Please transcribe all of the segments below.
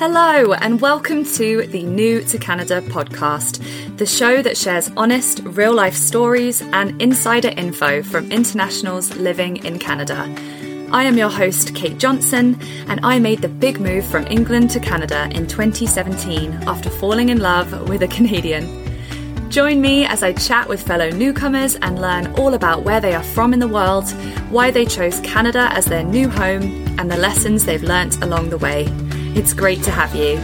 Hello, and welcome to the New to Canada podcast, the show that shares honest, real life stories and insider info from internationals living in Canada. I am your host, Kate Johnson, and I made the big move from England to Canada in 2017 after falling in love with a Canadian. Join me as I chat with fellow newcomers and learn all about where they are from in the world, why they chose Canada as their new home, and the lessons they've learnt along the way. It's great to have you.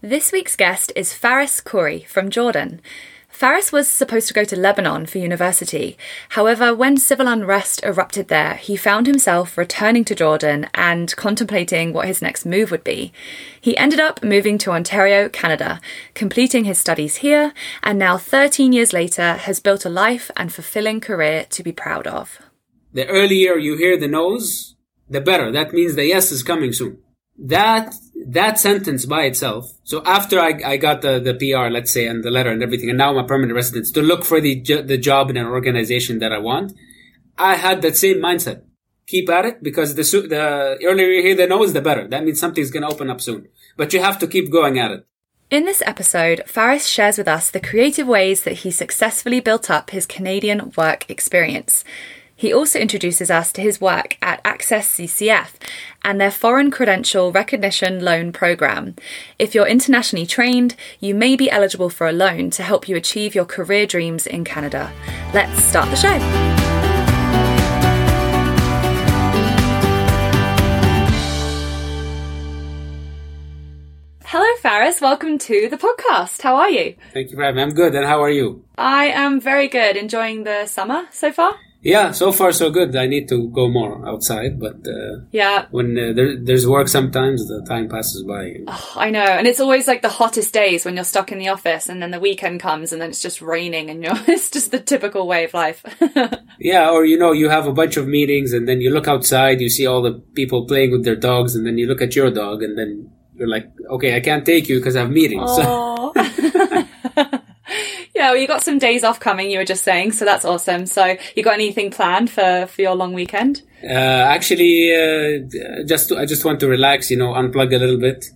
This week's guest is Fares Khouri from Jordan. Fares was supposed to go to Lebanon for university. However, when civil unrest erupted there, he found himself returning to Jordan and contemplating what his next move would be. He ended up moving to Ontario, Canada, completing his studies here, and now 13 years later has built a life and fulfilling career to be proud of. The earlier you hear the no's, the better. That means the yes is coming soon. That that sentence by itself. So after I, I got the, the PR, let's say, and the letter and everything, and now I'm a permanent resident to look for the the job in an organization that I want, I had that same mindset. Keep at it because the the earlier you hear the no's, the better. That means something's going to open up soon. But you have to keep going at it. In this episode, Fares shares with us the creative ways that he successfully built up his Canadian work experience. He also introduces us to his work at Access CCF and their Foreign Credential Recognition Loan Program. If you're internationally trained, you may be eligible for a loan to help you achieve your career dreams in Canada. Let's start the show. Hello, Fares. Welcome to the podcast. How are you? Thank you for having me. I'm good. And how are you? I am very good. Enjoying the summer so far? Yeah, so far so good. I need to go more outside, but uh, yeah, when uh, there, there's work, sometimes the time passes by. Oh, I know, and it's always like the hottest days when you're stuck in the office, and then the weekend comes, and then it's just raining, and you're it's just the typical way of life. yeah, or you know, you have a bunch of meetings, and then you look outside, you see all the people playing with their dogs, and then you look at your dog, and then you're like, okay, I can't take you because I have meetings. Yeah, well, you got some days off coming. You were just saying, so that's awesome. So, you got anything planned for for your long weekend? Uh, actually, uh, just to, I just want to relax. You know, unplug a little bit,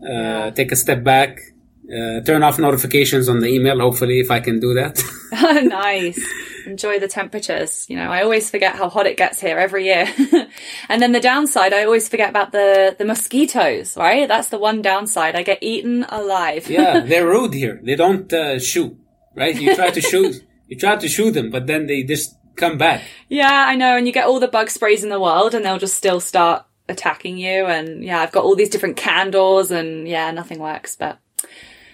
uh, yeah. take a step back, uh, turn off notifications on the email. Hopefully, if I can do that. nice. Enjoy the temperatures. You know, I always forget how hot it gets here every year. and then the downside, I always forget about the the mosquitoes. Right, that's the one downside. I get eaten alive. yeah, they're rude here. They don't uh, shoot right? You try to shoot, you try to shoot them, but then they just come back. Yeah, I know. And you get all the bug sprays in the world, and they'll just still start attacking you. And yeah, I've got all these different candles, and yeah, nothing works. But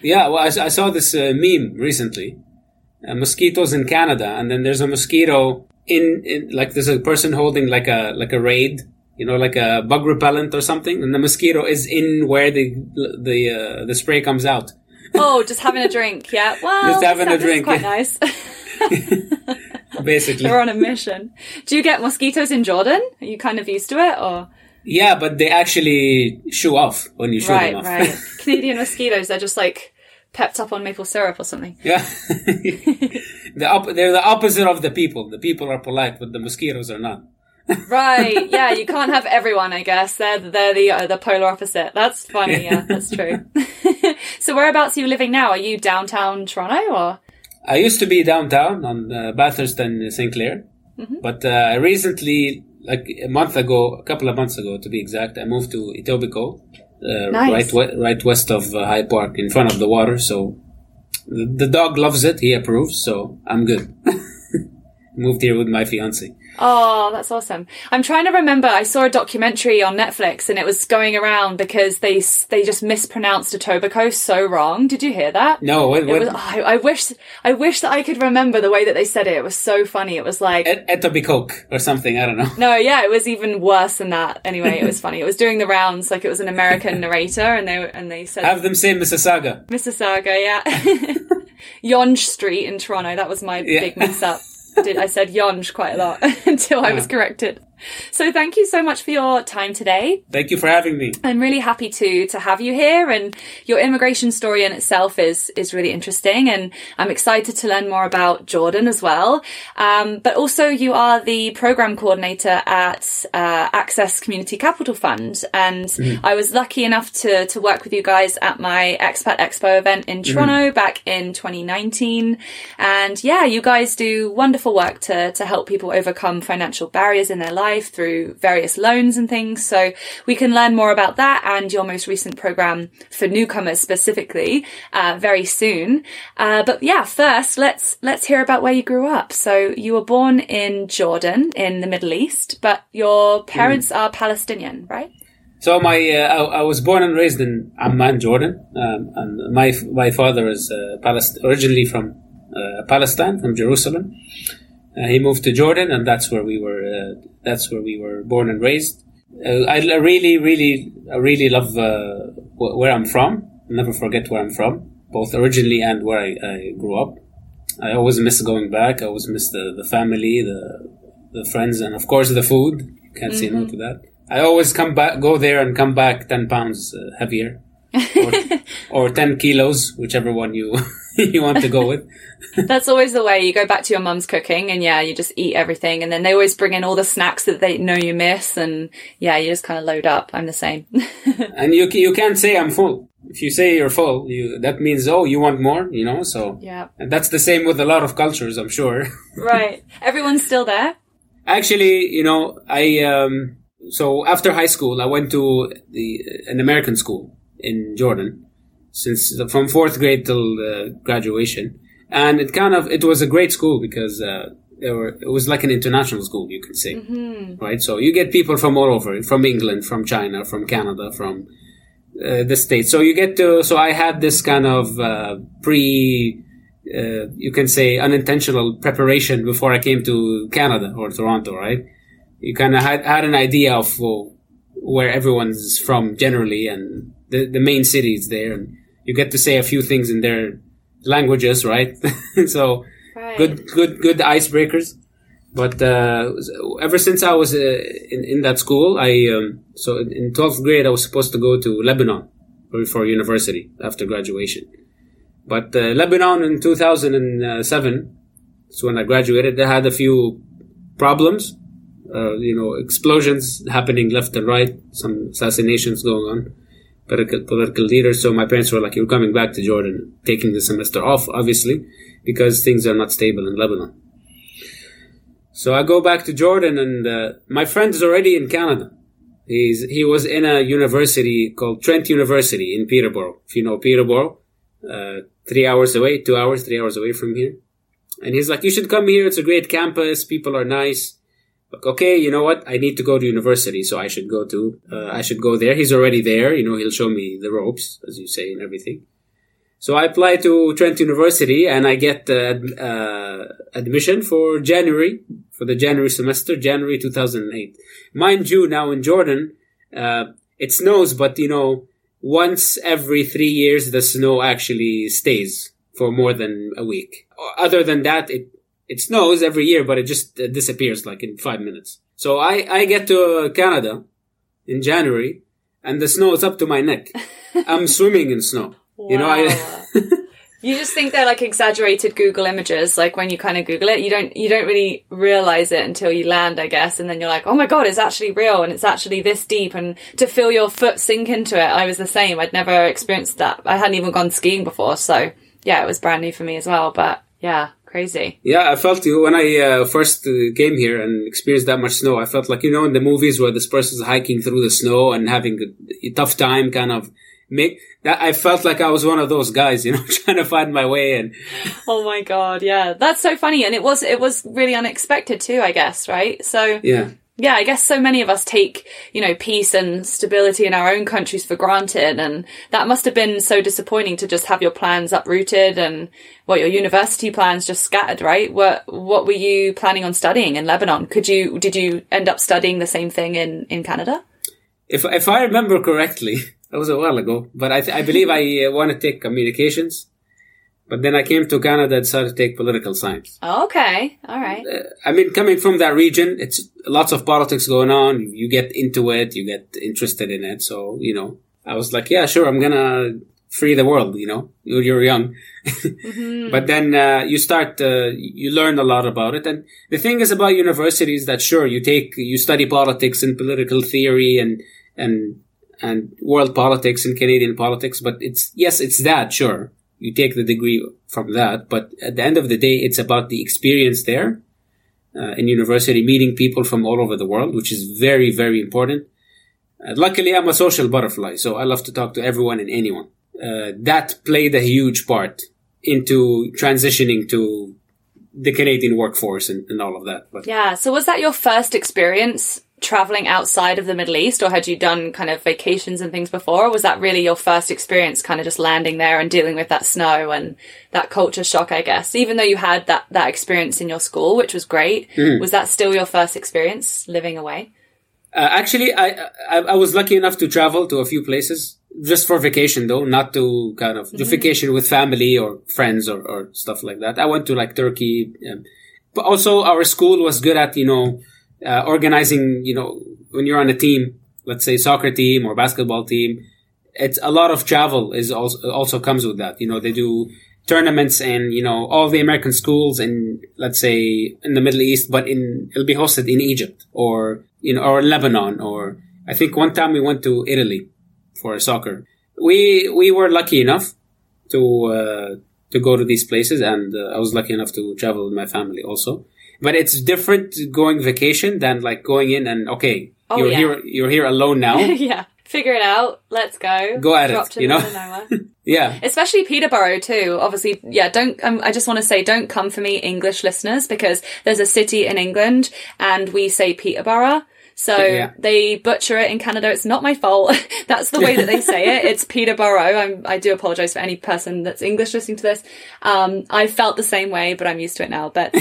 yeah, well, I, I saw this uh, meme recently. Uh, mosquitoes in Canada, and then there's a mosquito in, in like there's a person holding like a like a raid you know, like a bug repellent or something, and the mosquito is in where the the uh, the spray comes out. Oh, just having a drink. Yeah. Well, just having a drink. quite nice. Basically, we're on a mission. Do you get mosquitoes in Jordan? Are you kind of used to it, or? Yeah, but they actually show off when you shoot right, them off. Right, right. Canadian mosquitoes, they're just like pepped up on maple syrup or something. Yeah. the op- they're the opposite of the people. The people are polite, but the mosquitoes are not right. Yeah, you can't have everyone. I guess they're they're the uh, the polar opposite. That's funny. Yeah, that's true. so whereabouts are you living now? Are you downtown Toronto or? I used to be downtown on uh, Bathurst and St Clair, mm-hmm. but uh, recently, like a month ago, a couple of months ago to be exact, I moved to Etobicoke, uh, nice. right right west of uh, High Park, in front of the water. So the, the dog loves it; he approves. So I'm good. moved here with my fiance. Oh, that's awesome. I'm trying to remember. I saw a documentary on Netflix and it was going around because they they just mispronounced Etobicoke so wrong. Did you hear that? No. What, what? Was, oh, I, I, wish I wish that I could remember the way that they said it. It was so funny. It was like Et- Etobicoke or something. I don't know. No, yeah, it was even worse than that. Anyway, it was funny. It was doing the rounds like it was an American narrator and they and they said have them say Mississauga. Mississauga, yeah. Yonge Street in Toronto. That was my yeah. big mess up did I said yonge quite a lot until I was corrected. So thank you so much for your time today. Thank you for having me. I'm really happy to to have you here and your immigration story in itself is is really interesting and I'm excited to learn more about Jordan as well. Um, but also you are the program coordinator at uh, Access Community Capital Fund and mm-hmm. I was lucky enough to to work with you guys at my Expat Expo event in mm-hmm. Toronto mm-hmm. back in 2019 and yeah, you guys do wonderful work to to help people overcome financial barriers in their lives life through various loans and things. So we can learn more about that and your most recent program for newcomers specifically uh, very soon. Uh, but yeah, first let's let's hear about where you grew up. So you were born in Jordan in the Middle East, but your parents mm. are Palestinian, right? So my uh, I, I, was born and raised in Amman, Jordan, um, and my my father is uh, Palest- originally from uh, Palestine, from Jerusalem. Uh, he moved to Jordan, and that's where we were. Uh, that's where we were born and raised. Uh, I, really, really, I really love uh, wh- where I'm from. I'll never forget where I'm from, both originally and where I, I, grew up. I always miss going back. I always miss the, the family, the the friends, and of course the food. Can't mm-hmm. say no mm-hmm. to that. I always come back, go there, and come back ten pounds uh, heavier, or, or ten kilos, whichever one you you want to go with. That's always the way. You go back to your mum's cooking and yeah, you just eat everything. And then they always bring in all the snacks that they know you miss. And yeah, you just kind of load up. I'm the same. and you, you can't say I'm full. If you say you're full, you, that means, oh, you want more, you know? So yeah. And that's the same with a lot of cultures, I'm sure. right. Everyone's still there? Actually, you know, I, um, so after high school, I went to the, an American school in Jordan since the, from fourth grade till uh, graduation, and it kind of it was a great school because uh, were, it was like an international school, you could say, mm-hmm. right? So you get people from all over, from England, from China, from Canada, from uh, the states. So you get to. So I had this kind of uh, pre. Uh, you can say unintentional preparation before I came to Canada or Toronto, right? You kind of had, had an idea of well, where everyone's from generally and the, the main cities there. And you get to say a few things in their languages, right? so right. good, good, good icebreakers. But uh, ever since I was uh, in, in that school, I um, so in twelfth grade I was supposed to go to Lebanon for, for university after graduation. But uh, Lebanon in two thousand and seven, so when I graduated, they had a few problems. Uh, you know, explosions happening left and right, some assassinations going on political, political leaders. So my parents were like, "You're coming back to Jordan, taking the semester off, obviously, because things are not stable in Lebanon." So I go back to Jordan, and uh, my friend is already in Canada. He's he was in a university called Trent University in Peterborough. If you know Peterborough, uh, three hours away, two hours, three hours away from here. And he's like, "You should come here. It's a great campus. People are nice." Like, okay, you know what? I need to go to university, so I should go to, uh, I should go there. He's already there. You know, he'll show me the ropes, as you say, and everything. So I apply to Trent University and I get uh, uh, admission for January, for the January semester, January 2008. Mind you, now in Jordan, uh, it snows, but you know, once every three years, the snow actually stays for more than a week. Other than that, it it snows every year, but it just uh, disappears like in five minutes. So I, I get to Canada in January and the snow is up to my neck. I'm swimming in snow. Wow. You know, I. you just think they're like exaggerated Google images. Like when you kind of Google it, you don't you don't really realize it until you land, I guess, and then you're like, oh my god, it's actually real and it's actually this deep. And to feel your foot sink into it, I was the same. I'd never experienced that. I hadn't even gone skiing before, so yeah, it was brand new for me as well. But yeah, Crazy. Yeah, I felt you when I uh, first uh, came here and experienced that much snow. I felt like you know in the movies where this person's hiking through the snow and having a, a tough time, kind of. Make that I felt like I was one of those guys, you know, trying to find my way and. oh my god! Yeah, that's so funny, and it was it was really unexpected too, I guess, right? So yeah, yeah, I guess so many of us take, you know, peace and stability in our own countries for granted. And that must have been so disappointing to just have your plans uprooted and what your university plans just scattered, right? What, what were you planning on studying in Lebanon? Could you, did you end up studying the same thing in, in Canada? If, if I remember correctly, that was a while ago, but I, th- I believe I uh, want to take communications. But then I came to Canada and decided to take political science. Okay. All right. Uh, I mean, coming from that region, it's lots of politics going on. You get into it, you get interested in it. So, you know, I was like, yeah, sure, I'm gonna free the world, you know, you're young. mm-hmm. But then, uh, you start, uh, you learn a lot about it. And the thing is about universities that sure, you take, you study politics and political theory and, and, and world politics and Canadian politics, but it's, yes, it's that, sure you take the degree from that. But at the end of the day, it's about the experience there uh, in university, meeting people from all over the world, which is very, very important. Uh, luckily, I'm a social butterfly, so I love to talk to everyone and anyone. Uh, that played a huge part into transitioning to the Canadian workforce and, and all of that. But yeah, so was that your first experience traveling outside of the Middle East, or had you done kind of vacations and things before? Or was that really your first experience, kind of just landing there and dealing with that snow and that culture shock? I guess, even though you had that that experience in your school, which was great, mm. was that still your first experience living away? Uh, actually, I, I, I was lucky enough to travel to a few places just for vacation, though, not to kind of mm-hmm. vacation with family or friends or, or stuff like that. I went to like Turkey, um, but also our school was good at you know uh, organizing, you know, when you're on a team, let's say soccer team or basketball team, it's a lot of travel is also, also comes with that. You know, they do tournaments and, you know, all the American schools in, let's say, in the Middle East, but in, it'll be hosted in Egypt or, you know, or Lebanon or I think one time we went to Italy for soccer. We, we were lucky enough to, uh, to go to these places and uh, I was lucky enough to travel with my family also but it's different going vacation than like going in and okay, oh, you're yeah. here, you're here alone now. yeah. Figure it out. Let's go. Go at Drop it. You know? yeah. Especially Peterborough too. Obviously, yeah, don't, um, I just want to say don't come for me English listeners because there's a city in England and we say Peterborough. So yeah. they butcher it in Canada. It's not my fault. that's the way that they say it. It's Peterborough. I'm, i do apologize for any person that's English listening to this. Um, I felt the same way, but I'm used to it now. But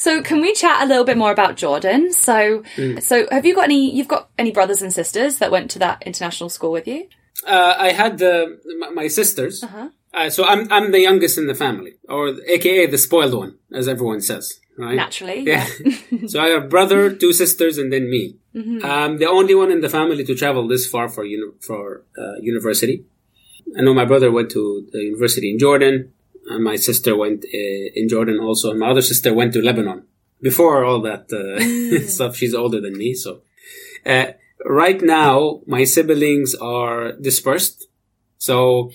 So can we chat a little bit more about Jordan? So, mm. so have you got any? You've got any brothers and sisters that went to that international school with you? Uh, I had the my sisters. Uh-huh. Uh, so I'm I'm the youngest in the family, or AKA the spoiled one, as everyone says. Right? Naturally, yeah. yeah. so I have a brother, two sisters, and then me. Mm-hmm. I'm the only one in the family to travel this far for uni- for uh, university. I know my brother went to the university in Jordan and my sister went uh, in Jordan also, and my other sister went to Lebanon before all that uh, mm. stuff. She's older than me, so uh, right now my siblings are dispersed. So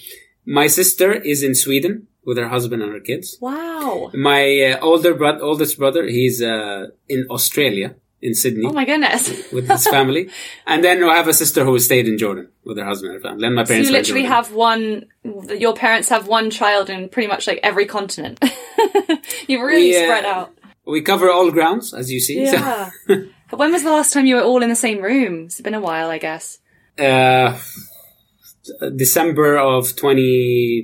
my sister is in Sweden with her husband and her kids. Wow. My uh, older brother, oldest brother, he's uh, in Australia in Sydney. Oh my goodness. with his family. And then I have a sister who stayed in Jordan with her husband and her family. And my parents so you literally have one, your parents have one child in pretty much like every continent. You've really we, uh, spread out. We cover all grounds, as you see. Yeah. So. when was the last time you were all in the same room? It's been a while, I guess. Uh, December of 20,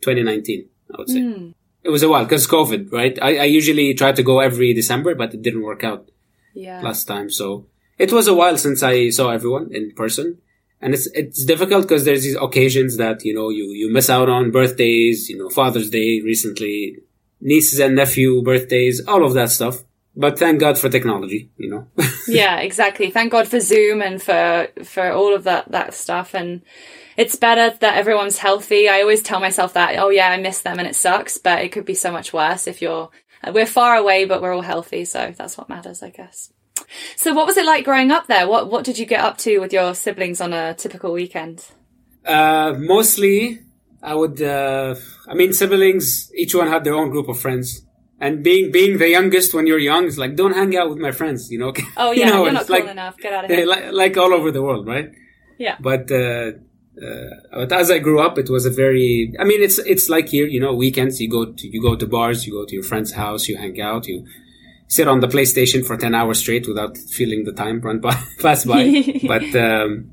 2019, I would say. Mm. It was a while because COVID, right? I, I usually try to go every December, but it didn't work out yeah. last time. So it was a while since I saw everyone in person. And it's, it's difficult because there's these occasions that, you know, you, you miss out on birthdays, you know, Father's Day recently, nieces and nephew birthdays, all of that stuff. But thank God for technology, you know. yeah, exactly. Thank God for Zoom and for, for all of that, that stuff. And it's better that everyone's healthy. I always tell myself that, oh yeah, I miss them and it sucks, but it could be so much worse if you're we're far away, but we're all healthy, so that's what matters, I guess. So, what was it like growing up there? What What did you get up to with your siblings on a typical weekend? Uh, mostly, I would. Uh, I mean, siblings. Each one had their own group of friends, and being being the youngest when you're young is like, don't hang out with my friends. You know. Oh yeah, you know, you're not cool like, enough. Get out of here. Like, like all over the world, right? Yeah. But uh, uh, but as I grew up, it was a very, I mean, it's, it's like here, you know, weekends, you go to, you go to bars, you go to your friend's house, you hang out, you sit on the PlayStation for 10 hours straight without feeling the time run by, pass by. but, um,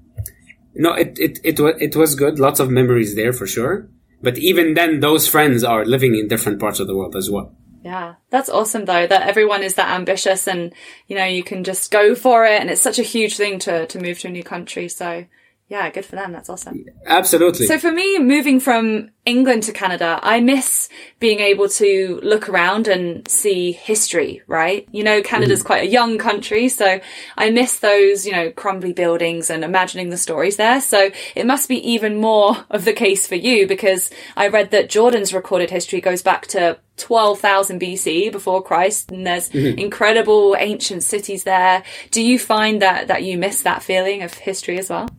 no, it, it, it, it was good. Lots of memories there for sure. But even then, those friends are living in different parts of the world as well. Yeah, that's awesome though that everyone is that ambitious and you know you can just go for it and it's such a huge thing to to move to a new country so yeah, good for them. That's awesome. Absolutely. So for me, moving from England to Canada, I miss being able to look around and see history, right? You know, Canada's mm. quite a young country, so I miss those, you know, crumbly buildings and imagining the stories there. So it must be even more of the case for you because I read that Jordan's recorded history goes back to 12,000 BC before Christ and there's mm-hmm. incredible ancient cities there. Do you find that, that you miss that feeling of history as well?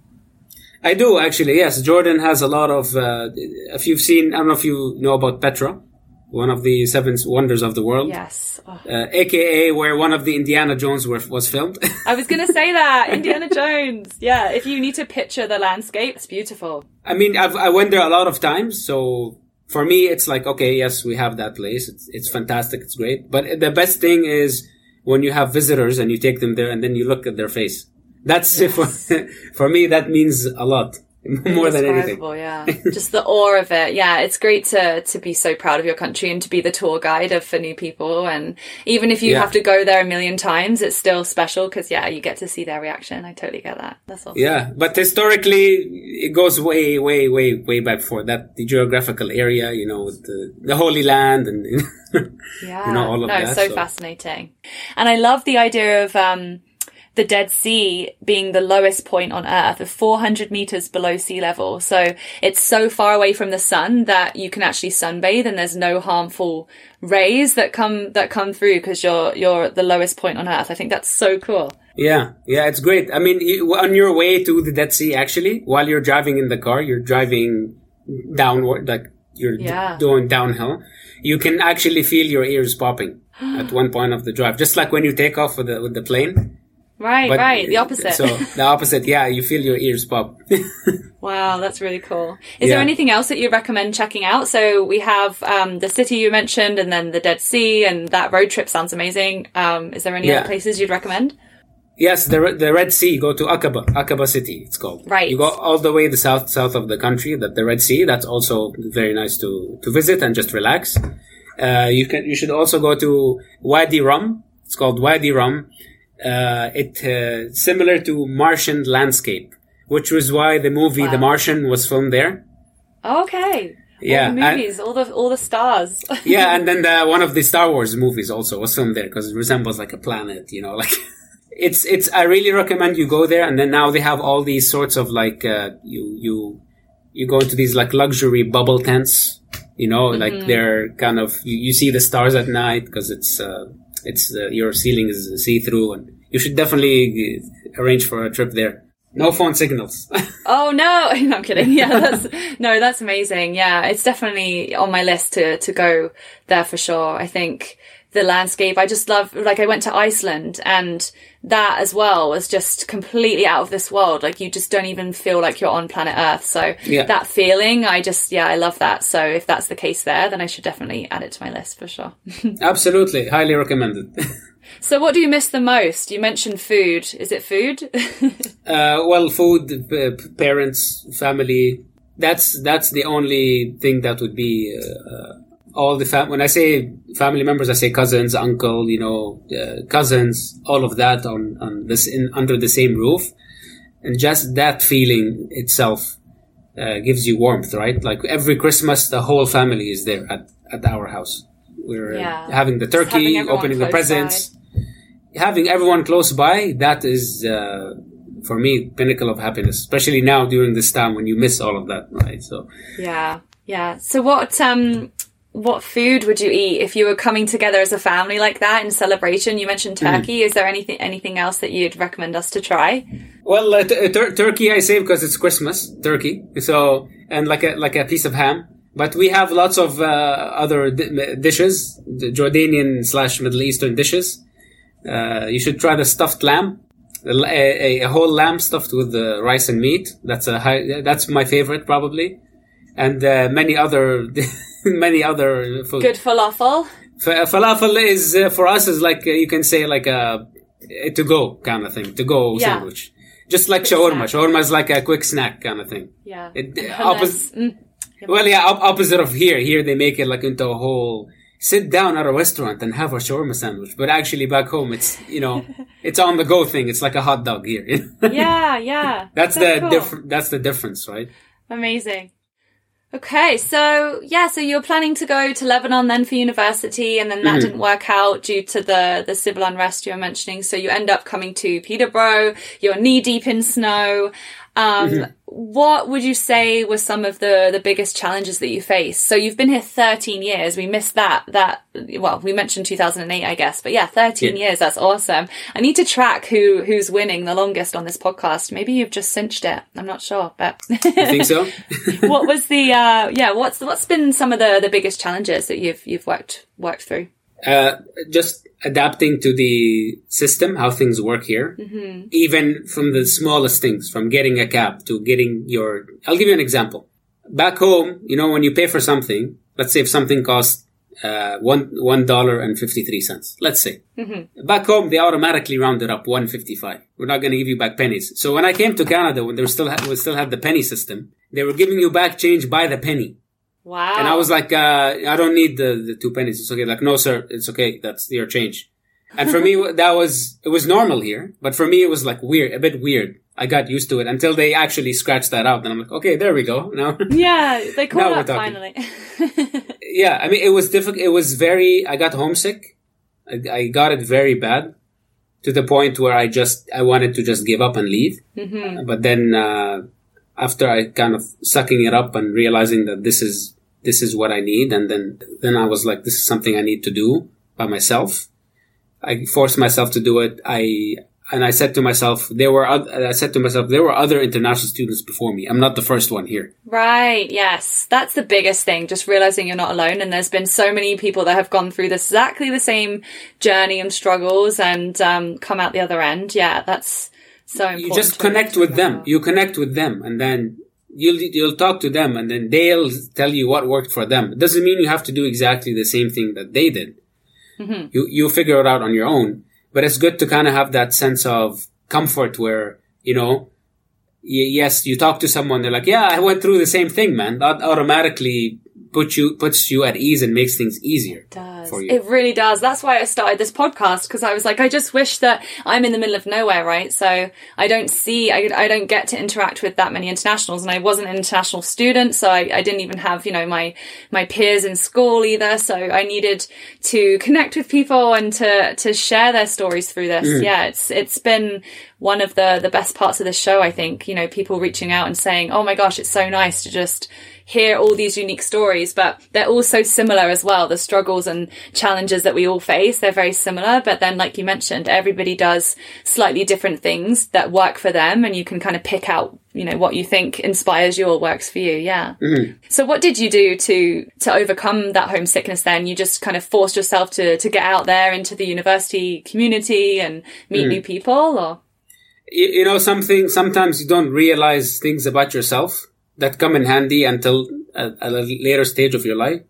I do actually. Yes, Jordan has a lot of. Uh, if you've seen, I don't know if you know about Petra, one of the seven wonders of the world. Yes. Oh. Uh, AKA where one of the Indiana Jones were, was filmed. I was going to say that Indiana Jones. Yeah, if you need to picture the landscape, it's beautiful. I mean, I've, I went there a lot of times, so for me, it's like okay, yes, we have that place. It's it's fantastic. It's great. But the best thing is when you have visitors and you take them there and then you look at their face. That's yes. for for me. That means a lot more than anything. Yeah, just the awe of it. Yeah, it's great to to be so proud of your country and to be the tour guide of for new people. And even if you yeah. have to go there a million times, it's still special because yeah, you get to see their reaction. I totally get that. That's awesome. Yeah, but historically, it goes way, way, way, way back for that the geographical area. You know, the the Holy Land and yeah, you know all of no, that. so, so fascinating. And I love the idea of. um the Dead Sea being the lowest point on Earth of 400 meters below sea level. So it's so far away from the sun that you can actually sunbathe and there's no harmful rays that come, that come through because you're, you're at the lowest point on Earth. I think that's so cool. Yeah, yeah, it's great. I mean, on your way to the Dead Sea, actually, while you're driving in the car, you're driving downward, like you're yeah. d- going downhill. You can actually feel your ears popping at one point of the drive, just like when you take off with the with the plane Right, but, right. The opposite. So the opposite, yeah, you feel your ears pop. wow, that's really cool. Is yeah. there anything else that you recommend checking out? So we have um, the city you mentioned, and then the Dead Sea, and that road trip sounds amazing. Um, is there any yeah. other places you'd recommend? Yes, the the Red Sea. Go to Aqaba, Aqaba City. It's called. Right. You go all the way the south south of the country. That the Red Sea. That's also very nice to to visit and just relax. Uh, you can you should also go to Wadi Rum. It's called Wadi Rum uh, it uh, similar to Martian landscape, which was why the movie wow. The Martian was filmed there. Okay. Yeah, all the movies, and, all the all the stars. yeah, and then the, one of the Star Wars movies also was filmed there because it resembles like a planet, you know, like it's it's. I really recommend you go there, and then now they have all these sorts of like uh, you you you go into these like luxury bubble tents, you know, mm-hmm. like they're kind of you, you, see the stars at night because it's uh, it's uh, your ceiling is see through, and you should definitely arrange for a trip there. No phone signals. oh no, no, I'm kidding. Yeah, that's, no, that's amazing. Yeah, it's definitely on my list to to go there for sure. I think the landscape. I just love, like, I went to Iceland and that as well was just completely out of this world. Like, you just don't even feel like you're on planet Earth. So yeah. that feeling, I just, yeah, I love that. So if that's the case there, then I should definitely add it to my list for sure. Absolutely. Highly recommended. so what do you miss the most? You mentioned food. Is it food? uh, well, food, uh, parents, family. That's, that's the only thing that would be, uh, all the fam- when I say family members, I say cousins, uncle, you know, uh, cousins, all of that on, on this in under the same roof, and just that feeling itself uh, gives you warmth, right? Like every Christmas, the whole family is there at, at our house. We're yeah. having the turkey, having opening the presents, by. having everyone close by. That is. Uh, for me, pinnacle of happiness, especially now during this time when you miss all of that, right? So, yeah, yeah. So, what um, what food would you eat if you were coming together as a family like that in celebration? You mentioned hmm. turkey. Mm. Is there anything anything else that you'd recommend us to try? Well, uh, t- tur- turkey I say because it's Christmas turkey. So and like a like a piece of ham. But we have lots of uh, other di- dishes, Jordanian slash Middle Eastern dishes. Uh, you should try the stuffed lamb, a, a, a whole lamb stuffed with uh, rice and meat. That's a high, that's my favorite probably, and uh, many other many other food. Good falafel. F- falafel is uh, for us is like uh, you can say like a, a to go kind of thing, to go yeah. sandwich. Just like quick shawarma. Snack. Shawarma is like a quick snack kind of thing. Yeah. It, oppos- mm. Well, yeah, op- opposite of here. Here they make it like into a whole sit down at a restaurant and have a shawarma sandwich. But actually, back home, it's you know, it's on the go thing. It's like a hot dog here. yeah, yeah. That's, the cool. difference. That's the difference, right? Amazing. Okay, so yeah, so you're planning to go to Lebanon then for university, and then that mm-hmm. didn't work out due to the the civil unrest you were mentioning. So you end up coming to Peterborough. You're knee deep in snow. Um, mm-hmm. What would you say were some of the, the biggest challenges that you face? So you've been here 13 years. We missed that, that, well, we mentioned 2008, I guess, but yeah, 13 yeah. years. That's awesome. I need to track who, who's winning the longest on this podcast. Maybe you've just cinched it. I'm not sure, but. I think so. what was the, uh, yeah, what's, what's been some of the, the biggest challenges that you've, you've worked, worked through? Uh, just adapting to the system, how things work here, mm-hmm. even from the smallest things, from getting a cab to getting your. I'll give you an example. Back home, you know, when you pay for something, let's say if something costs uh, one one dollar and fifty three cents. Let's say mm-hmm. back home they automatically rounded up one fifty five. We're not going to give you back pennies. So when I came to Canada, when they were still ha- we still had the penny system, they were giving you back change by the penny. Wow. And I was like, uh, I don't need the, the two pennies. It's okay. Like, no, sir, it's okay. That's your change. And for me, that was, it was normal here. But for me, it was like weird, a bit weird. I got used to it until they actually scratched that out. And I'm like, okay, there we go. Now, yeah, they caught up finally. yeah. I mean, it was difficult. It was very, I got homesick. I, I, got it very bad to the point where I just, I wanted to just give up and leave. Mm-hmm. But then, uh, after I kind of sucking it up and realizing that this is this is what I need. And then, then I was like, this is something I need to do by myself. I forced myself to do it. I, and I said to myself, there were, I said to myself, there were other international students before me. I'm not the first one here. Right. Yes. That's the biggest thing. Just realizing you're not alone. And there's been so many people that have gone through this exactly the same journey and struggles and, um, come out the other end. Yeah. That's so important. You just connect with them. You connect with them and then you'll you'll talk to them and then they'll tell you what worked for them. It doesn't mean you have to do exactly the same thing that they did. Mm-hmm. You you figure it out on your own. But it's good to kind of have that sense of comfort where you know, y- yes, you talk to someone, they're like, yeah, I went through the same thing, man. That automatically put you puts you at ease and makes things easier it does. for you. It really does. That's why I started this podcast because I was like, I just wish that I'm in the middle of nowhere, right? So I don't see, I, I don't get to interact with that many internationals, and I wasn't an international student, so I, I didn't even have you know my my peers in school either. So I needed to connect with people and to to share their stories through this. Mm. Yeah, it's it's been one of the the best parts of the show. I think you know people reaching out and saying, "Oh my gosh, it's so nice to just." Hear all these unique stories, but they're all so similar as well. The struggles and challenges that we all face, they're very similar. But then, like you mentioned, everybody does slightly different things that work for them and you can kind of pick out you know what you think inspires you or works for you yeah mm-hmm. so what did you do to to overcome that homesickness then you just kind of forced yourself to to get out there into the university community and meet mm. new people or you, you know something sometimes you don't realize things about yourself that come in handy until a, a later stage of your life.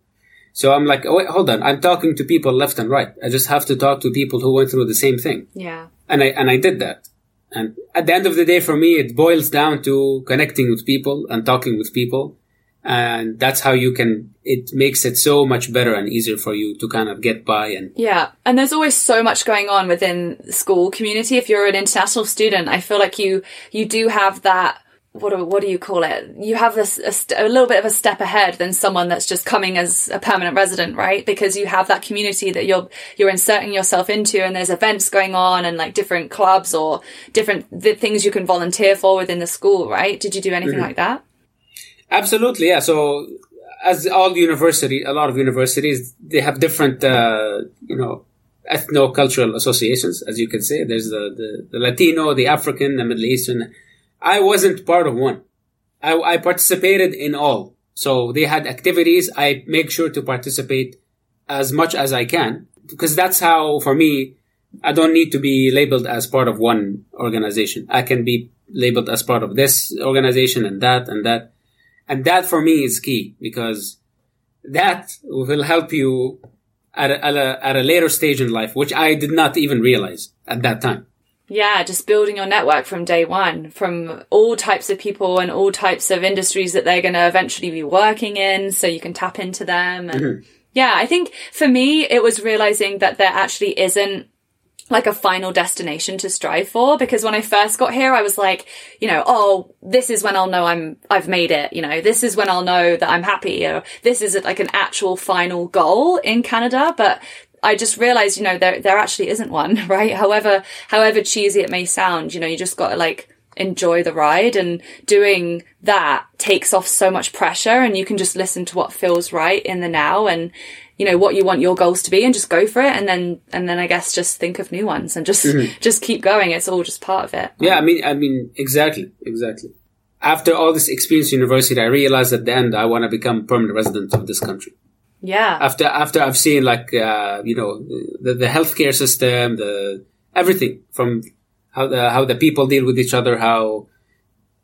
So I'm like, oh, wait, hold on. I'm talking to people left and right. I just have to talk to people who went through the same thing. Yeah. And I, and I did that. And at the end of the day, for me, it boils down to connecting with people and talking with people. And that's how you can, it makes it so much better and easier for you to kind of get by and. Yeah. And there's always so much going on within school community. If you're an international student, I feel like you, you do have that what do, what do you call it? You have this a, st- a, little bit of a step ahead than someone that's just coming as a permanent resident, right? Because you have that community that you're you're inserting yourself into, and there's events going on, and like different clubs or different things you can volunteer for within the school, right? Did you do anything mm-hmm. like that? Absolutely, yeah. So as all university, a lot of universities, they have different, uh, you know, ethno-cultural associations, as you can say. There's the, the, the Latino, the African, the Middle Eastern I wasn't part of one. I, I participated in all. So they had activities. I make sure to participate as much as I can because that's how, for me, I don't need to be labeled as part of one organization. I can be labeled as part of this organization and that and that. And that for me is key because that will help you at a, at a, at a later stage in life, which I did not even realize at that time. Yeah, just building your network from day one, from all types of people and all types of industries that they're going to eventually be working in, so you can tap into them. And mm-hmm. Yeah, I think for me, it was realizing that there actually isn't like a final destination to strive for because when I first got here I was like, you know, oh, this is when I'll know I'm I've made it, you know, this is when I'll know that I'm happy or this is like an actual final goal in Canada, but I just realized, you know, there there actually isn't one, right? However however cheesy it may sound, you know, you just got to like enjoy the ride and doing that takes off so much pressure and you can just listen to what feels right in the now and you know what you want your goals to be and just go for it and then and then i guess just think of new ones and just mm-hmm. just keep going it's all just part of it yeah i mean i mean exactly exactly after all this experience university i realized at the end i want to become permanent resident of this country yeah after after i've seen like uh, you know the, the healthcare system the everything from how the how the people deal with each other how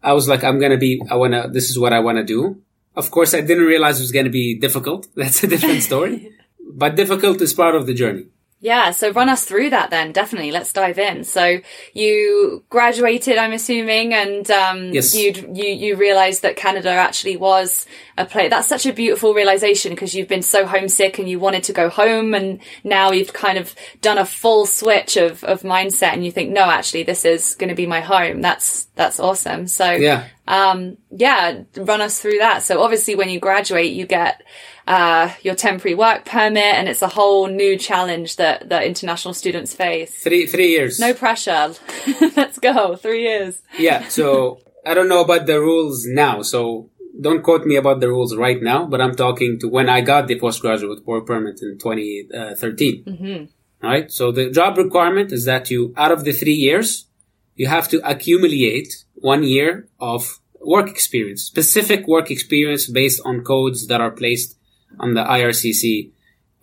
i was like i'm gonna be i wanna this is what i want to do of course, I didn't realize it was going to be difficult. That's a different story. but difficult is part of the journey. Yeah, so run us through that then. Definitely, let's dive in. So you graduated, I'm assuming, and um, yes. you you you realised that Canada actually was a place. That's such a beautiful realization because you've been so homesick and you wanted to go home, and now you've kind of done a full switch of of mindset, and you think, no, actually, this is going to be my home. That's that's awesome. So yeah, um, yeah, run us through that. So obviously, when you graduate, you get uh, your temporary work permit, and it's a whole new challenge that that international students face. Three three years. No pressure. Let's go. Three years. Yeah. So I don't know about the rules now. So don't quote me about the rules right now. But I'm talking to when I got the postgraduate work permit in 2013. Mm-hmm. Right. So the job requirement is that you, out of the three years, you have to accumulate one year of work experience, specific work experience based on codes that are placed on the IRCC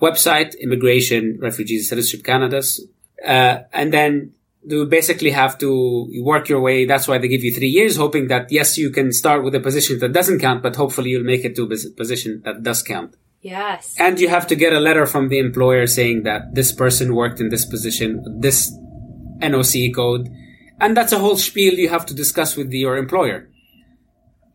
website, Immigration, Refugees, Citizenship Canada's. Uh, and then you basically have to work your way. That's why they give you three years, hoping that yes, you can start with a position that doesn't count, but hopefully you'll make it to a position that does count. Yes. And you have to get a letter from the employer saying that this person worked in this position, this NOC code. And that's a whole spiel you have to discuss with your employer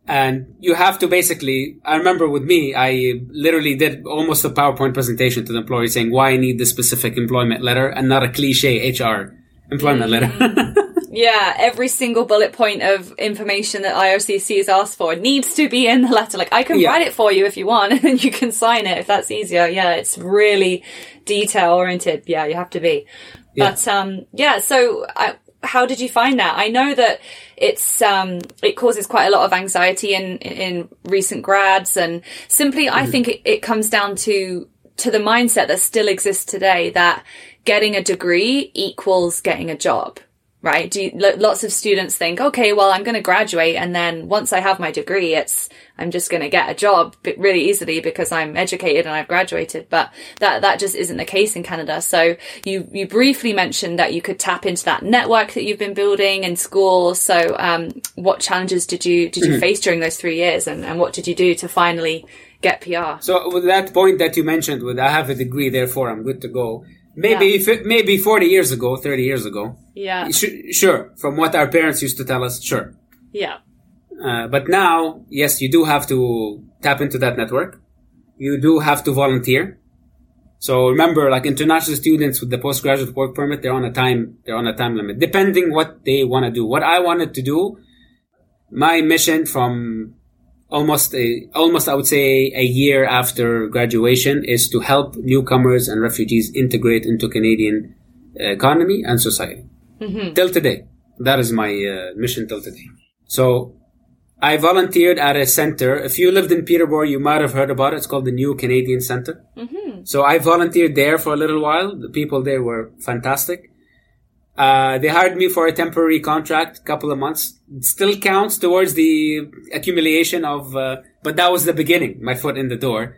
and you have to basically i remember with me i literally did almost a powerpoint presentation to the employee saying why i need this specific employment letter and not a cliche hr employment mm. letter yeah every single bullet point of information that ircc has asked for needs to be in the letter like i can yeah. write it for you if you want and then you can sign it if that's easier yeah it's really detail oriented yeah you have to be yeah. but um yeah so I, how did you find that? I know that it's um, it causes quite a lot of anxiety in in recent grads, and simply mm-hmm. I think it, it comes down to to the mindset that still exists today that getting a degree equals getting a job right? Do you, lots of students think, okay, well, I'm going to graduate, and then once I have my degree, it's I'm just going to get a job really easily because I'm educated and I've graduated. But that that just isn't the case in Canada. So you you briefly mentioned that you could tap into that network that you've been building in school. So um, what challenges did you did you mm-hmm. face during those three years, and, and what did you do to finally get PR? So with that point that you mentioned, with I have a degree, therefore I'm good to go Maybe yeah. maybe 40 years ago, 30 years ago. Yeah. Sh- sure. From what our parents used to tell us, sure. Yeah. Uh, but now, yes, you do have to tap into that network. You do have to volunteer. So remember, like international students with the postgraduate work permit, they're on a time, they're on a time limit, depending what they want to do. What I wanted to do, my mission from almost a, almost I would say a year after graduation is to help newcomers and refugees integrate into Canadian economy and society. Mm-hmm. Till today, that is my uh, mission till today. So I volunteered at a center. If you lived in Peterborough, you might have heard about it. It's called the New Canadian Center. Mm-hmm. So I volunteered there for a little while. The people there were fantastic. Uh, they hired me for a temporary contract, couple of months. It still counts towards the accumulation of, uh, but that was the beginning, my foot in the door.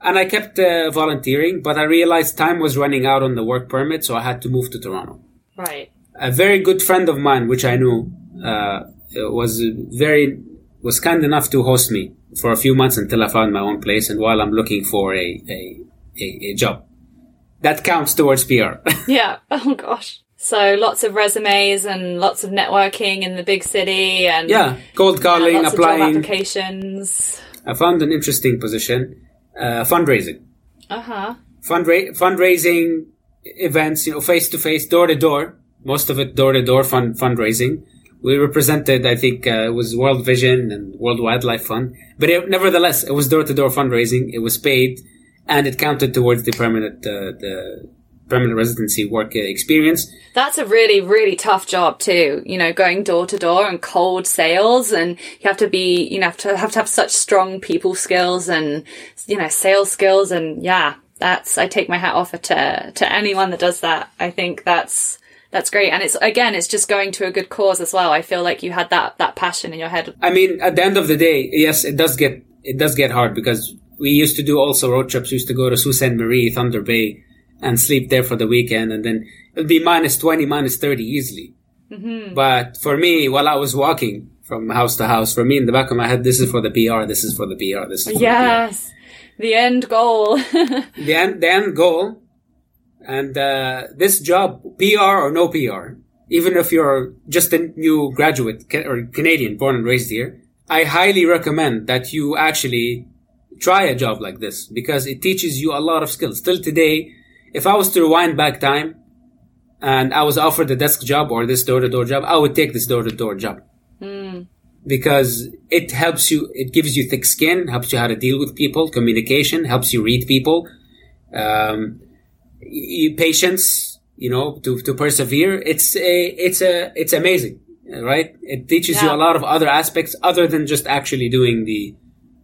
And I kept uh, volunteering, but I realized time was running out on the work permit, so I had to move to Toronto. Right. A very good friend of mine, which I knew, uh, was very, was kind enough to host me for a few months until I found my own place and while I'm looking for a, a, a, a job. That counts towards PR. yeah. Oh gosh. So lots of resumes and lots of networking in the big city and yeah, cold calling, yeah, applying applications. I found an interesting position, uh, fundraising. Uh huh. Fundra- fundraising events, you know, face to face, door to door. Most of it door to door fund fundraising. We represented, I think, uh, it was World Vision and World Wildlife Fund, but it, nevertheless, it was door to door fundraising. It was paid, and it counted towards the permanent uh, the permanent residency work experience. That's a really, really tough job too. You know, going door to door and cold sales and you have to be, you know, have to have to have such strong people skills and, you know, sales skills. And yeah, that's, I take my hat off to, to anyone that does that. I think that's, that's great. And it's, again, it's just going to a good cause as well. I feel like you had that, that passion in your head. I mean, at the end of the day, yes, it does get, it does get hard because we used to do also road trips. We used to go to Sault Ste. Marie, Thunder Bay, and sleep there for the weekend. And then it'll be minus 20, minus 30 easily. Mm-hmm. But for me, while I was walking from house to house, for me in the back of my head, this is for the PR, this is for the PR, this is yes. The, the, end goal. the end, the end goal. And, uh, this job, PR or no PR, even if you're just a new graduate or Canadian born and raised here, I highly recommend that you actually try a job like this because it teaches you a lot of skills. Still today, if I was to rewind back time and I was offered a desk job or this door to door job, I would take this door to door job. Mm. Because it helps you, it gives you thick skin, helps you how to deal with people, communication, helps you read people, um, patience, you know, to, to persevere. It's a, it's a, it's amazing, right? It teaches yeah. you a lot of other aspects other than just actually doing the,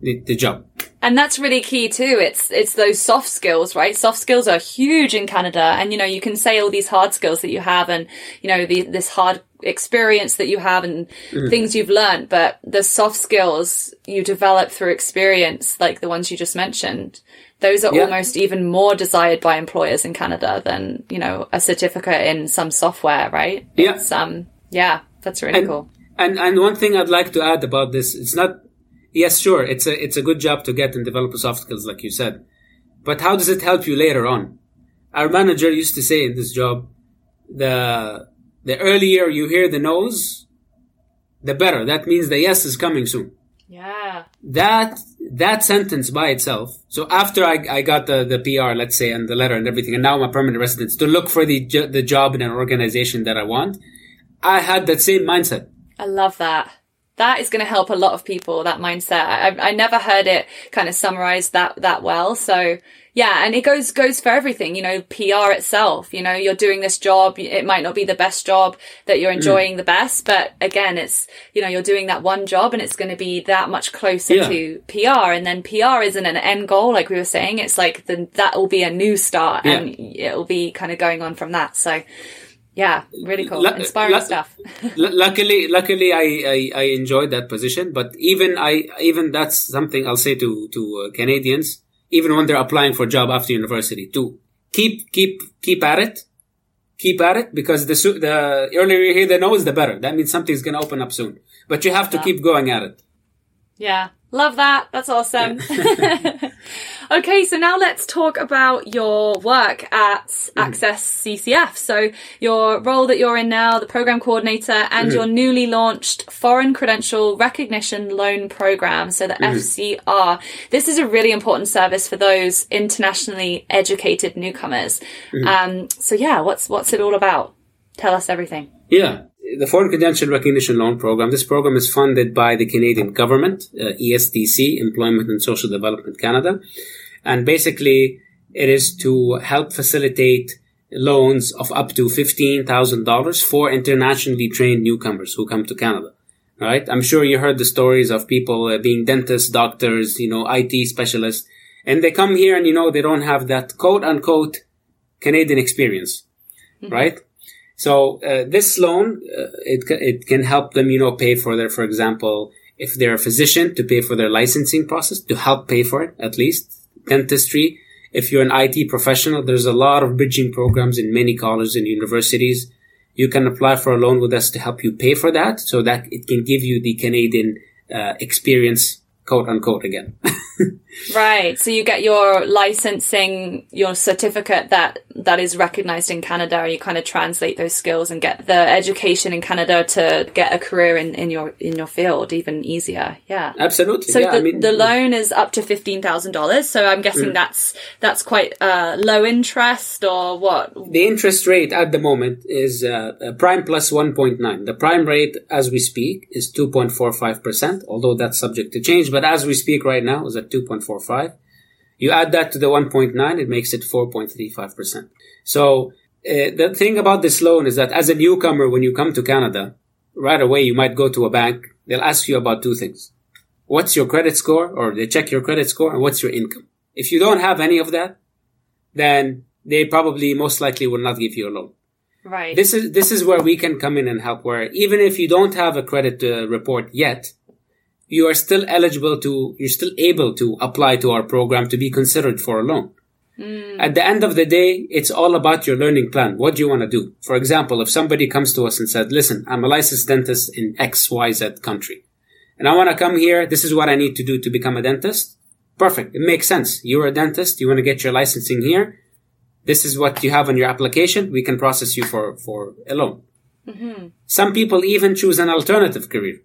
the, the job. And that's really key too. It's, it's those soft skills, right? Soft skills are huge in Canada. And, you know, you can say all these hard skills that you have and, you know, the, this hard experience that you have and mm. things you've learned, but the soft skills you develop through experience, like the ones you just mentioned, those are yeah. almost even more desired by employers in Canada than, you know, a certificate in some software, right? Yeah. It's, um, yeah, that's really and, cool. And, and one thing I'd like to add about this, it's not, yes, sure, it's a it's a good job to get and develop soft skills, like you said. But how does it help you later on? Our manager used to say in this job, the the earlier you hear the no's, the better. That means the yes is coming soon. Yeah. That that sentence by itself. So after I, I got the, the PR, let's say, and the letter and everything, and now I'm a permanent resident to look for the the job in an organization that I want, I had that same mindset. I love that that is going to help a lot of people that mindset I, I never heard it kind of summarized that that well so yeah and it goes goes for everything you know pr itself you know you're doing this job it might not be the best job that you're mm. enjoying mm. the best but again it's you know you're doing that one job and it's going to be that much closer yeah. to pr and then pr isn't an end goal like we were saying it's like the, that will be a new start yeah. and it'll be kind of going on from that so yeah, really cool, L- inspiring l- stuff. luckily, luckily, I, I, I enjoyed that position. But even I even that's something I'll say to to uh, Canadians, even when they're applying for a job after university, to keep keep keep at it, keep at it because the the earlier you hear the no's, the better. That means something's going to open up soon. But you have to yeah. keep going at it. Yeah, love that. That's awesome. Okay, so now let's talk about your work at mm. Access CCF. So your role that you're in now, the program coordinator, and mm. your newly launched Foreign Credential Recognition Loan Program, so the mm. FCR. This is a really important service for those internationally educated newcomers. Um, so yeah, what's what's it all about? Tell us everything. Yeah the Foreign Credential Recognition Loan Program. This program is funded by the Canadian government, uh, ESDC, Employment and Social Development Canada. And basically, it is to help facilitate loans of up to $15,000 for internationally trained newcomers who come to Canada. Right? I'm sure you heard the stories of people uh, being dentists, doctors, you know, IT specialists, and they come here and, you know, they don't have that quote unquote Canadian experience. Mm-hmm. Right? So, uh, this loan, uh, it, it can help them, you know, pay for their, for example, if they're a physician to pay for their licensing process, to help pay for it at least dentistry. If you're an IT professional, there's a lot of bridging programs in many colleges and universities. You can apply for a loan with us to help you pay for that so that it can give you the Canadian uh, experience quote unquote again. right. So you get your licensing, your certificate that that is recognized in Canada, and you kind of translate those skills and get the education in Canada to get a career in, in your in your field even easier. Yeah. Absolutely. So yeah, the, I mean, the loan is up to fifteen thousand dollars. So I'm guessing Mm. that's that's quite uh, low interest or what? the interest rate at the moment is uh, uh, prime plus 1.9. The prime rate as we speak is 2.45%, although that's subject to change. But as we speak right now is at 2.45. You add that to the 1.9, it makes it 4.35%. So uh, the thing about this loan is that as a newcomer, when you come to Canada, right away you might go to a bank. They'll ask you about two things. What's your credit score? Or they check your credit score and what's your income? If you don't have any of that, then they probably most likely will not give you a loan. Right. This is this is where we can come in and help. Where even if you don't have a credit uh, report yet, you are still eligible to. You're still able to apply to our program to be considered for a loan. Hmm. At the end of the day, it's all about your learning plan. What do you want to do? For example, if somebody comes to us and said, "Listen, I'm a licensed dentist in X Y Z country, and I want to come here. This is what I need to do to become a dentist." Perfect. It makes sense. You're a dentist. You want to get your licensing here this is what you have on your application. We can process you for, for a loan. Mm-hmm. Some people even choose an alternative career,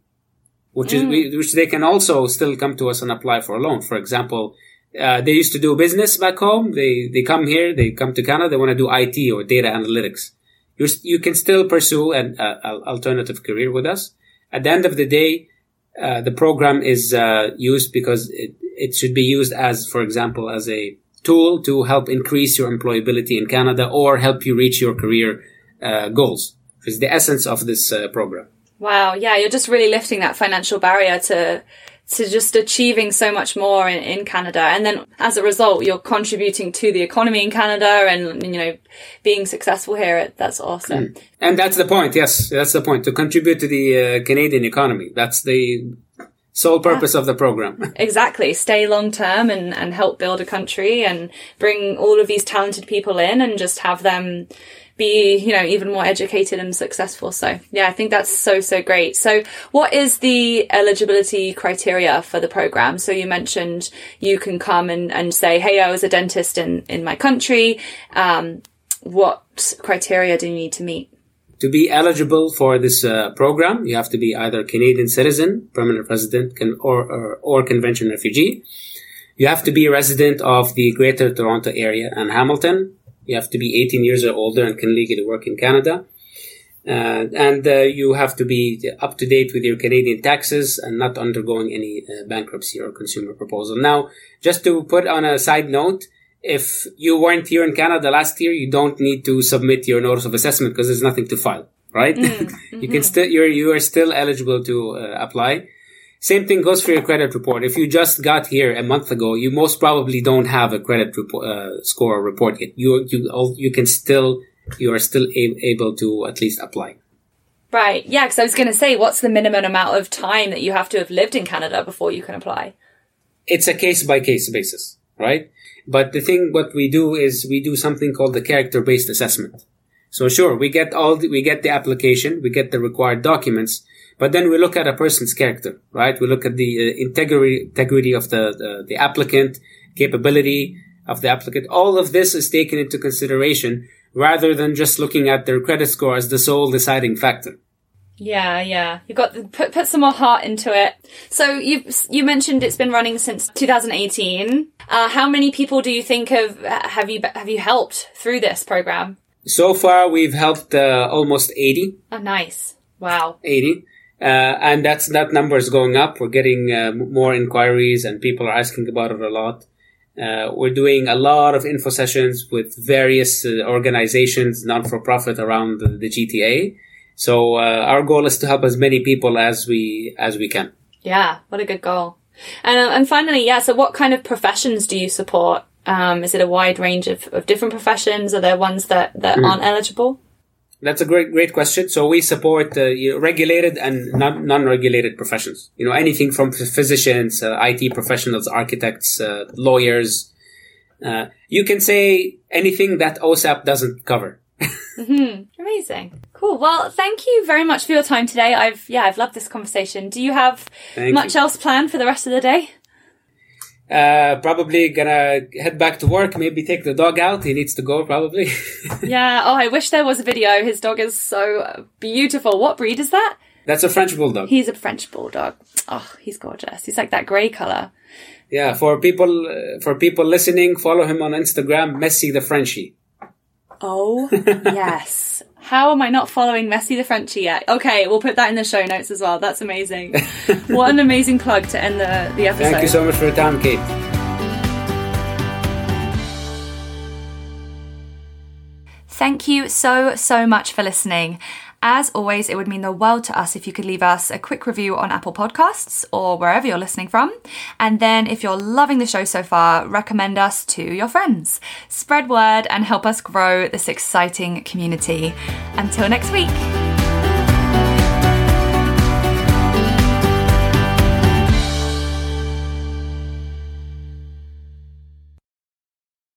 which is, which they can also still come to us and apply for a loan. For example, uh, they used to do business back home. They, they come here, they come to Canada, they want to do IT or data analytics. You, you can still pursue an uh, alternative career with us. At the end of the day, uh, the program is uh, used because it, it should be used as, for example, as a tool to help increase your employability in Canada or help you reach your career uh, goals, is the essence of this uh, program. Wow. Yeah. You're just really lifting that financial barrier to, to just achieving so much more in, in Canada. And then as a result, you're contributing to the economy in Canada and, you know, being successful here. That's awesome. Mm. And that's the point. Yes. That's the point to contribute to the uh, Canadian economy. That's the sole purpose yeah. of the program. exactly. Stay long term and, and help build a country and bring all of these talented people in and just have them be, you know, even more educated and successful. So yeah, I think that's so, so great. So what is the eligibility criteria for the program? So you mentioned you can come and, and say, Hey, I was a dentist in, in my country. Um, what criteria do you need to meet? To be eligible for this uh, program, you have to be either Canadian citizen, permanent resident, can, or, or, or convention refugee. You have to be a resident of the Greater Toronto Area and Hamilton. You have to be 18 years or older and can legally work in Canada. Uh, and uh, you have to be up to date with your Canadian taxes and not undergoing any uh, bankruptcy or consumer proposal. Now, just to put on a side note, if you weren't here in Canada last year, you don't need to submit your notice of assessment because there's nothing to file, right? Mm, you mm-hmm. can still you're you are still eligible to uh, apply. Same thing goes for your credit report. If you just got here a month ago, you most probably don't have a credit report, uh, score report yet. You you you can still you are still a- able to at least apply. Right. Yeah. Because I was going to say, what's the minimum amount of time that you have to have lived in Canada before you can apply? It's a case by case basis, right? But the thing, what we do is we do something called the character based assessment. So sure, we get all, the, we get the application, we get the required documents, but then we look at a person's character, right? We look at the uh, integrity, integrity of the, the, the applicant, capability of the applicant. All of this is taken into consideration rather than just looking at their credit score as the sole deciding factor. Yeah, yeah. You've got to put put some more heart into it. So you you mentioned it's been running since 2018. Uh, how many people do you think have have you have you helped through this program? So far, we've helped uh, almost 80. Oh, nice! Wow, 80. Uh, and that's that number is going up. We're getting uh, more inquiries, and people are asking about it a lot. Uh, we're doing a lot of info sessions with various uh, organizations, non for profit around the, the GTA. So uh, our goal is to help as many people as we as we can. Yeah, what a good goal. And and finally, yeah. So, what kind of professions do you support? Um, is it a wide range of, of different professions? Are there ones that that mm. aren't eligible? That's a great great question. So we support uh, you know, regulated and non non regulated professions. You know anything from physicians, uh, IT professionals, architects, uh, lawyers. you can say anything that OSAP doesn't cover. mm-hmm. Amazing. Cool. Cool. Well, thank you very much for your time today. I've yeah, I've loved this conversation. Do you have Thank much you. else planned for the rest of the day? Uh, probably gonna head back to work. Maybe take the dog out. He needs to go. Probably. yeah. Oh, I wish there was a video. His dog is so beautiful. What breed is that? That's a French bulldog. He's a French bulldog. Oh, he's gorgeous. He's like that grey color. Yeah, for people uh, for people listening, follow him on Instagram, Messi the Frenchie. Oh, yes. How am I not following Messi the Frenchie yet? Okay, we'll put that in the show notes as well. That's amazing. what an amazing plug to end the, the episode. Thank you so much for your time, Kate. Thank you so, so much for listening. As always, it would mean the world to us if you could leave us a quick review on Apple Podcasts or wherever you're listening from. And then, if you're loving the show so far, recommend us to your friends. Spread word and help us grow this exciting community. Until next week.